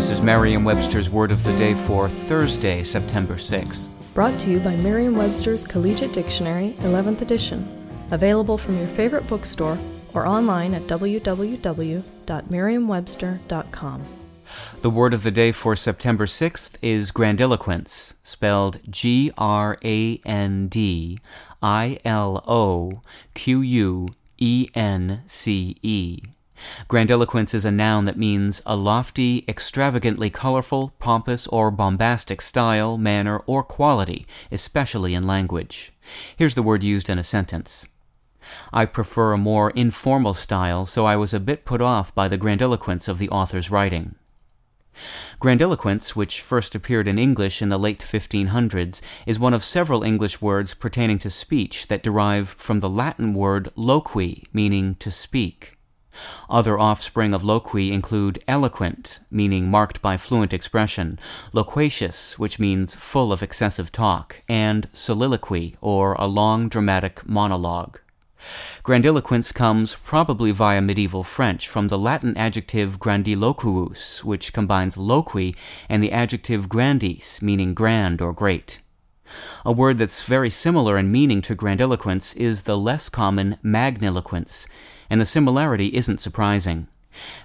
This is Merriam Webster's Word of the Day for Thursday, September 6th. Brought to you by Merriam Webster's Collegiate Dictionary, 11th edition. Available from your favorite bookstore or online at www.merriam-webster.com. The word of the day for September 6th is grandiloquence, spelled G R A N D I L O Q U E N C E. Grandiloquence is a noun that means a lofty, extravagantly colorful, pompous, or bombastic style, manner, or quality, especially in language. Here's the word used in a sentence. I prefer a more informal style, so I was a bit put off by the grandiloquence of the author's writing. Grandiloquence, which first appeared in English in the late 1500s, is one of several English words pertaining to speech that derive from the Latin word loqui, meaning to speak. Other offspring of loqui include eloquent, meaning marked by fluent expression, loquacious, which means full of excessive talk, and soliloquy, or a long dramatic monologue. Grandiloquence comes probably via medieval French from the Latin adjective grandiloquus, which combines loqui and the adjective grandis, meaning grand or great. A word that's very similar in meaning to grandiloquence is the less common magniloquence, and the similarity isn't surprising.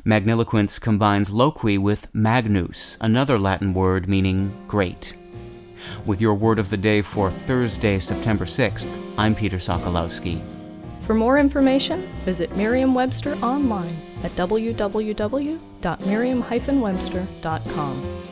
Magniloquence combines loqui with magnus, another Latin word meaning great. With your word of the day for Thursday, September 6th, I'm Peter Sokolowski. For more information, visit Merriam-Webster online at www.merriam-webster.com.